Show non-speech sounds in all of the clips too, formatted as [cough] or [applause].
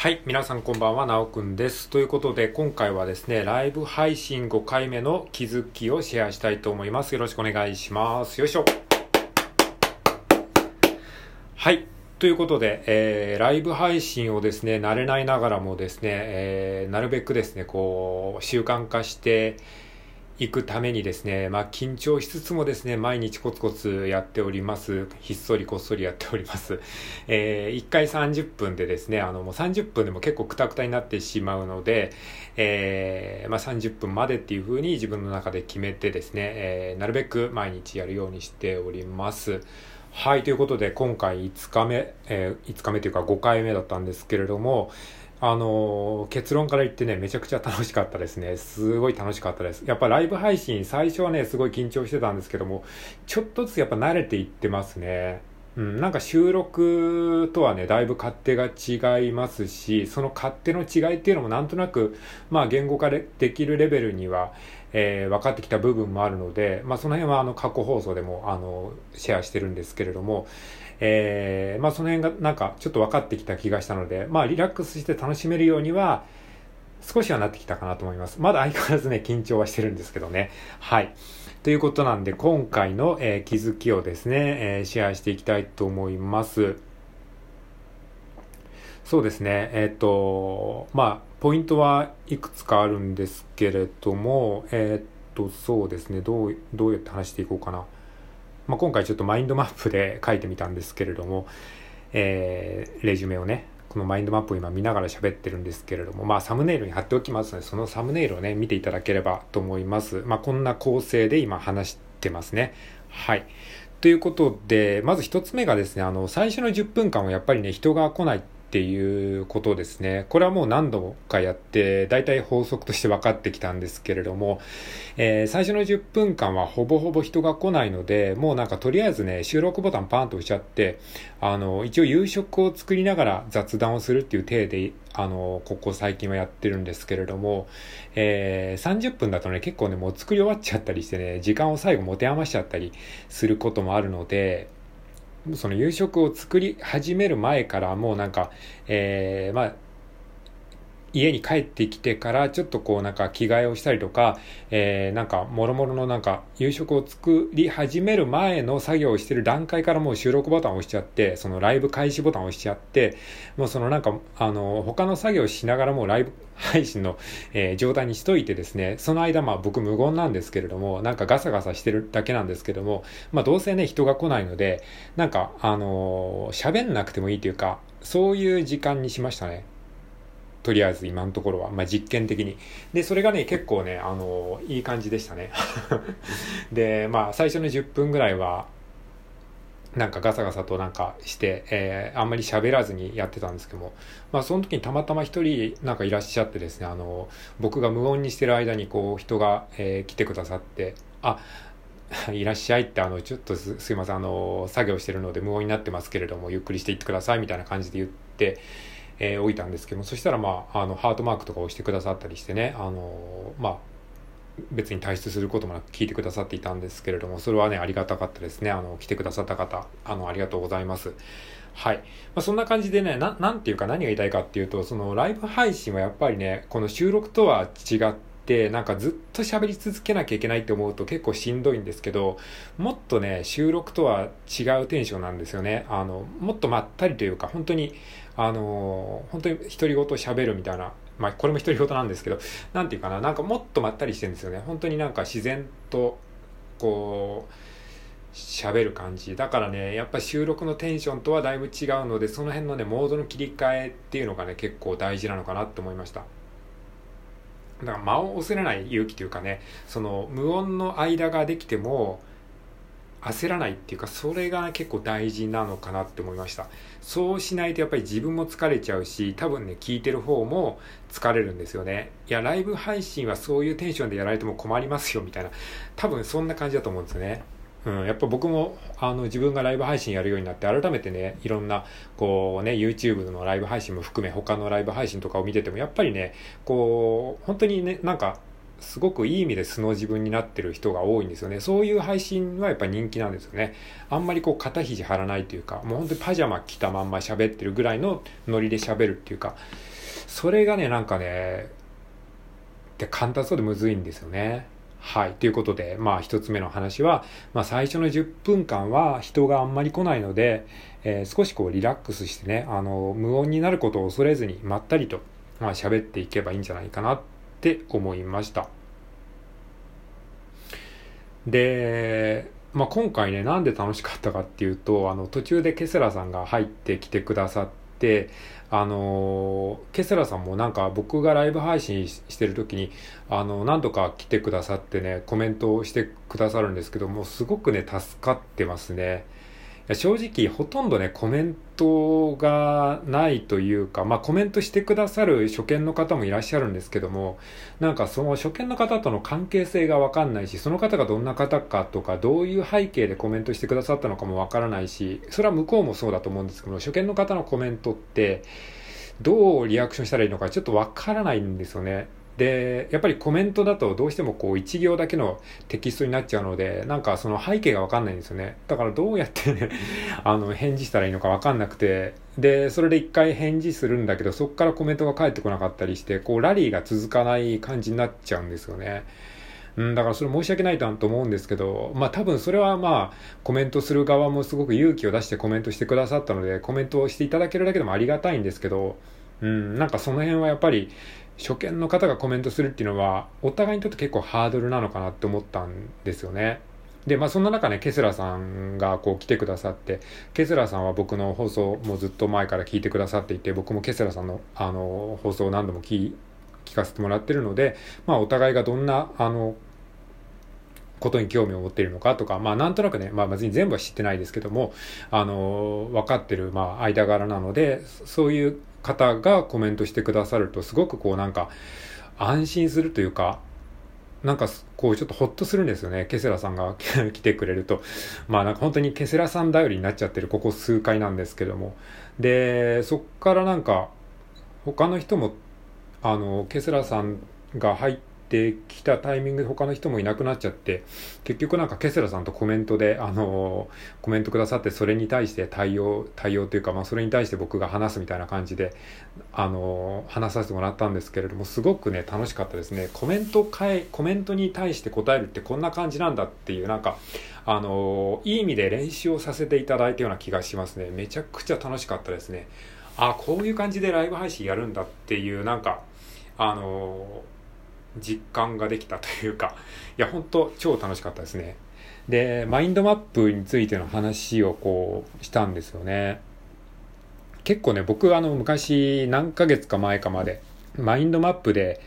はい、皆さんこんばんは、なおくんです。ということで、今回はですね、ライブ配信5回目の気づきをシェアしたいと思います。よろしくお願いします。よいしょ。はい。ということで、えー、ライブ配信をですね、慣れないながらもですね、えー、なるべくですね、こう、習慣化して、行くためにですね、まあ、緊張しつつもですね、毎日コツコツやっております。ひっそりこっそりやっております。[laughs] えー、1回30分でですね、あの、もう30分でも結構クタクタになってしまうので、えー、まあ、30分までっていう風に自分の中で決めてですね、えー、なるべく毎日やるようにしております。はい、ということで、今回5日目、えー、5日目というか5回目だったんですけれども、あの、結論から言ってね、めちゃくちゃ楽しかったですね。すごい楽しかったです。やっぱライブ配信、最初はね、すごい緊張してたんですけども、ちょっとずつやっぱ慣れていってますね。うん、なんか収録とはね、だいぶ勝手が違いますし、その勝手の違いっていうのもなんとなく、まあ言語化できるレベルには、えー、分かってきた部分もあるので、まあその辺はあの過去放送でもあのシェアしてるんですけれども、えー、まあその辺がなんかちょっと分かってきた気がしたので、まあリラックスして楽しめるようには、少しはなってきたかなと思います。まだ相変わらずね、緊張はしてるんですけどね。はい。ということなんで、今回の、えー、気づきをですね、えー、シェアしていきたいと思います。そうですね、えっ、と、まあ、ポイントはいくつかあるんですけれども、えっ、と、そうですね、どう、どうやって話していこうかな。まあ、今回ちょっとマインドマップで書いてみたんですけれども、えー、レジュメをね、このマインドマップを今見ながら喋ってるんですけれども、まあサムネイルに貼っておきますので、そのサムネイルをね、見ていただければと思います。まあこんな構成で今話してますね。はい。ということで、まず一つ目がですね、あの、最初の10分間はやっぱりね、人が来ないっていうことですね。これはもう何度かやって、大体法則として分かってきたんですけれども、えー、最初の10分間はほぼほぼ人が来ないので、もうなんかとりあえずね、収録ボタンパーンと押しちゃって、あの、一応夕食を作りながら雑談をするっていう体で、あの、ここ最近はやってるんですけれども、えー、30分だとね、結構ね、もう作り終わっちゃったりしてね、時間を最後持て余しちゃったりすることもあるので、その夕食を作り始める前からもうなんか、えー、まあ、家に帰ってきてからちょっとこうなんか着替えをしたりとか、えー、なんかもろもろのなんか夕食を作り始める前の作業をしてる段階からもう収録ボタンを押しちゃって、そのライブ開始ボタンを押しちゃって、もうそのなんかあの他の作業しながらもうライブ配信の、えー、状態にしといてですね、その間まあ僕無言なんですけれども、なんかガサガサしてるだけなんですけども、まあどうせね人が来ないので、なんかあの喋、ー、んなくてもいいというか、そういう時間にしましたね。とりあえず今のところは、まあ、実験的に。で、それがね、結構ね、あの、いい感じでしたね。[laughs] で、まあ、最初の10分ぐらいは、なんかガサガサとなんかして、えー、あんまり喋らずにやってたんですけども、まあ、その時にたまたま一人なんかいらっしゃってですね、あの、僕が無音にしてる間にこう、人が、えー、来てくださって、あ、[laughs] いらっしゃいって、あの、ちょっとすすいません、あの、作業してるので無音になってますけれども、ゆっくりしていってくださいみたいな感じで言って、えー、置いたんですけど、そしたら、まあ、あの、ハートマークとか押してくださったりしてね、あの、まあ、別に退出することもなく聞いてくださっていたんですけれども、それはね、ありがたかったですね。あの、来てくださった方、あの、ありがとうございます。はい。まあ、そんな感じでね、な、なんていうか何が言いたいかっていうと、そのライブ配信はやっぱりね、この収録とは違って、なんかずっと喋り続けなきゃいけないって思うと結構しんどいんですけど、もっとね、収録とは違うテンションなんですよね。あの、もっとまったりというか、本当に、あのー、本当に独り言を喋るみたいな、まあ、これも独り言なんですけど、なんていうかな、なんかもっとまったりしてるんですよね。本当になんか自然と、こう、喋る感じ。だからね、やっぱ収録のテンションとはだいぶ違うので、その辺のね、モードの切り替えっていうのがね、結構大事なのかなって思いました。だから間を恐れない勇気というかね、その無音の間ができても、焦らないっていうかそれが結構大事なのかなって思いました。そうしないとやっぱり自分も疲れちゃうし多分ね聞いてる方も疲れるんですよね。いやライブ配信はそういうテンションでやられても困りますよみたいな。多分そんな感じだと思うんですよね。うん、やっぱ僕もあの自分がライブ配信やるようになって改めてねいろんなこうね YouTube のライブ配信も含め他のライブ配信とかを見ててもやっぱりねこう本当にねなんかすごくいい意味で素の自分になってる人が多いんですよね。そういう配信はやっぱ人気なんですよね。あんまりこう肩肘張らないというか、もう本当にパジャマ着たまんま喋ってるぐらいのノリで喋るっていうか、それがね、なんかね、で簡単そうでむずいんですよね。はい。ということで、まあ一つ目の話は、まあ最初の10分間は人があんまり来ないので、えー、少しこうリラックスしてね、あの、無音になることを恐れずにまったりと、まあ喋っていけばいいんじゃないかなっって思いました。で、まあ今回ね、なんで楽しかったかっていうと、あの途中でケセラさんが入ってきてくださって、あのケセラさんもなんか僕がライブ配信してる時にあの何度か来てくださってねコメントをしてくださるんですけどもすごくね助かってますね正直ほとんどねコメントがないというかまあコメントしてくださる初見の方もいらっしゃるんですけどもなんかその初見の方との関係性がわかんないしその方がどんな方かとかどういう背景でコメントしてくださったのかもわからないしそれは向こうもそうだと思うんですけど初見の方のコメントってどうリアクションしたらいいのかちょっとわからないんですよね。でやっぱりコメントだとどうしてもこう1行だけのテキストになっちゃうのでなんかその背景が分かんないんですよね。だからどうやってね [laughs] あの返事したらいいのか分かんなくて。でそれで1回返事するんだけどそこからコメントが返ってこなかったりしてこうラリーが続かない感じになっちゃうんですよね。うん、だからそれ申し訳ないと思うんですけど、まあ多分それはまあコメントする側もすごく勇気を出してコメントしてくださったのでコメントをしていただけるだけでもありがたいんですけど、うん、なんかその辺はやっぱり初見の方がコメントするっていうのはお互いにとって結構ハードルなのかなって思ったんですよね。で、まあそんな中ね、ケスラさんがこう来てくださって、ケスラさんは僕の放送もずっと前から聞いてくださっていて、僕もケスラさんのあの放送を何度も聞聞かせてもらってるので、まあお互いがどんなあのことに興味を持っているのかとか、まあなんとなくね、まあ別に全部は知ってないですけども、あの、分かってる、まあ間柄なので、そういう方がコメントしてくださるとすごくこうなんか安心するというかなんかこうちょっとホッとするんですよね。ケセラさんが [laughs] 来てくれると。まあなんか本当にケセラさん頼りになっちゃってるここ数回なんですけども。で、そっからなんか他の人もあのケセラさんが入ってってきたタイミングで他の人もいなくなっちゃって、結局なんかケセラさんとコメントで、あの、コメントくださってそれに対して対応、対応というか、まあそれに対して僕が話すみたいな感じで、あの、話させてもらったんですけれども、すごくね、楽しかったですね。コメント変え、コメントに対して答えるってこんな感じなんだっていう、なんか、あの、いい意味で練習をさせていただいたような気がしますね。めちゃくちゃ楽しかったですね。あ、こういう感じでライブ配信やるんだっていう、なんか、あのー実感ができたというか、いや、本当超楽しかったですね。で、マインドマップについての話をこうしたんですよね。結構ね、僕あの昔何ヶ月か前かまで、マインドマップで、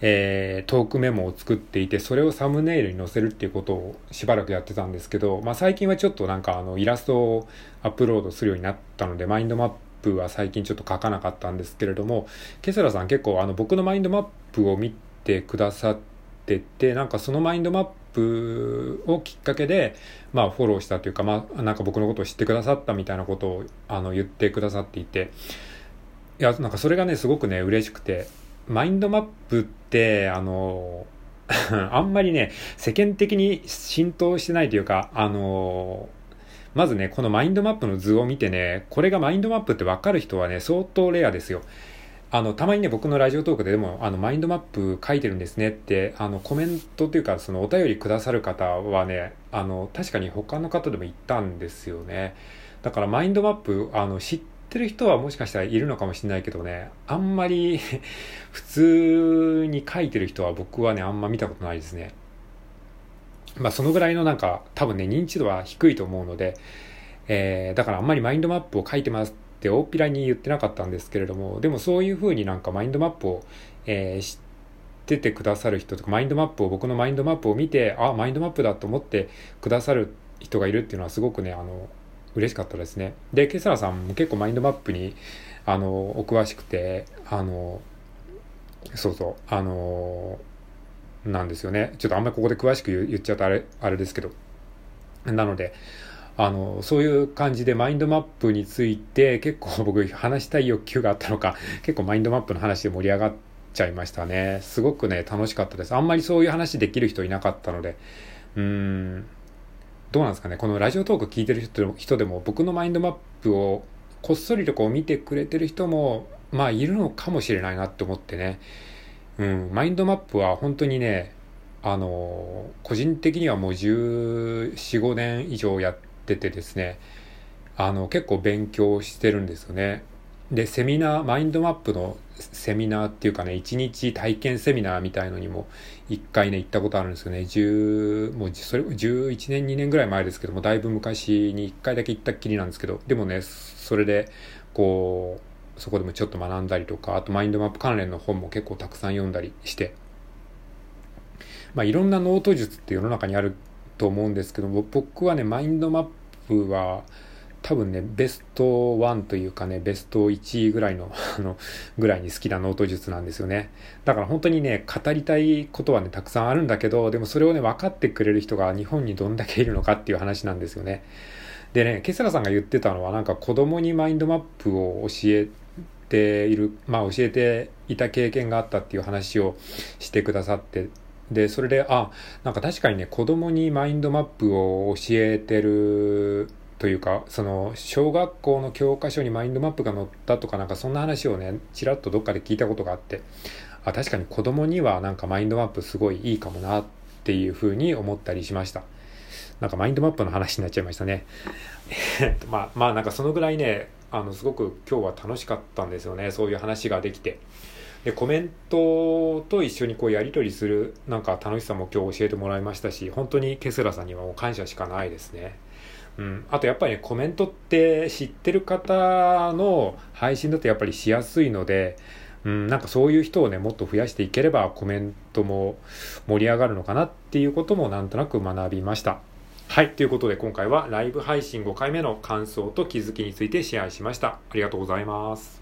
えー、トークメモを作っていて、それをサムネイルに載せるっていうことをしばらくやってたんですけど、まあ最近はちょっとなんかあのイラストをアップロードするようになったので、マインドマップは最近ちょっと書かなかったんですけれども、ケセラさん結構あの僕のマインドマップを見て、くださってて、なんかそのマインドマップをきっかけで、まあフォローしたというか、まあなんか僕のことを知ってくださったみたいなことをあの言ってくださっていて、いや、なんかそれがね、すごくね、嬉しくて、マインドマップって、あの、[laughs] あんまりね、世間的に浸透してないというか、あの、まずね、このマインドマップの図を見てね、これがマインドマップってわかる人はね、相当レアですよ。あの、たまにね、僕のラジオトークででも、あの、マインドマップ書いてるんですねって、あの、コメントというか、その、お便りくださる方はね、あの、確かに他の方でも言ったんですよね。だから、マインドマップ、あの、知ってる人はもしかしたらいるのかもしれないけどね、あんまり [laughs] 普通に書いてる人は僕はね、あんま見たことないですね。まあ、そのぐらいのなんか、多分ね、認知度は低いと思うので、えー、だからあんまりマインドマップを書いてますって大っぴらに言ってなかったんですけれども、でもそういうふうになんかマインドマップを、えー、知っててくださる人とか、マインドマップを、僕のマインドマップを見て、あ、マインドマップだと思ってくださる人がいるっていうのはすごくね、あの、嬉しかったですね。で、ケサラさんも結構マインドマップに、あの、お詳しくて、あの、そうそう、あの、なんですよね。ちょっとあんまりここで詳しく言っちゃうとあれ、あれですけど。なので、あの、そういう感じでマインドマップについて結構僕話したい欲求があったのか、[laughs] 結構マインドマップの話で盛り上がっちゃいましたね。すごくね、楽しかったです。あんまりそういう話できる人いなかったので、うーん、どうなんですかね。このラジオトーク聞いてる人でも、僕のマインドマップをこっそりとこう見てくれてる人も、まあいるのかもしれないなって思ってね。うん、マインドマップは本当にね、あの、個人的にはもう14、5年以上やっててですね、あの、結構勉強してるんですよね。で、セミナー、マインドマップのセミナーっていうかね、一日体験セミナーみたいのにも一回ね、行ったことあるんですよね。10、もうそれ、11年、2年ぐらい前ですけども、だいぶ昔に一回だけ行ったっきりなんですけど、でもね、それで、こう、そこでもちょっと学んだりとか、あとマインドマップ関連の本も結構たくさん読んだりして、まあいろんなノート術って世の中にあると思うんですけど、僕はね、マインドマップは、多分ね、ベスト1というかね、ベスト1位ぐらいの、[laughs] あの、ぐらいに好きなノート術なんですよね。だから本当にね、語りたいことはね、たくさんあるんだけど、でもそれをね、分かってくれる人が日本にどんだけいるのかっていう話なんですよね。でね、ケセラさんが言ってたのは、なんか子供にマインドマップを教えている、まあ教えていた経験があったっていう話をしてくださって、で、それで、あ、なんか確かにね、子供にマインドマップを教えてるというか、その、小学校の教科書にマインドマップが載ったとかなんかそんな話をね、ちらっとどっかで聞いたことがあって、あ、確かに子供にはなんかマインドマップすごいいいかもなっていうふうに思ったりしました。なんかマインドマップの話になっちゃいましたね。[laughs] まあ、まあなんかそのぐらいね、あの、すごく今日は楽しかったんですよね。そういう話ができて。で、コメントと一緒にこうやり取りするなんか楽しさも今日教えてもらいましたし、本当にケスラさんにはもう感謝しかないですね。うん、あとやっぱり、ね、コメントって知ってる方の配信だとやっぱりしやすいので、うん、なんかそういう人をね、もっと増やしていければコメントも盛り上がるのかなっていうこともなんとなく学びました。はい。ということで今回はライブ配信5回目の感想と気づきについてシェアしました。ありがとうございます。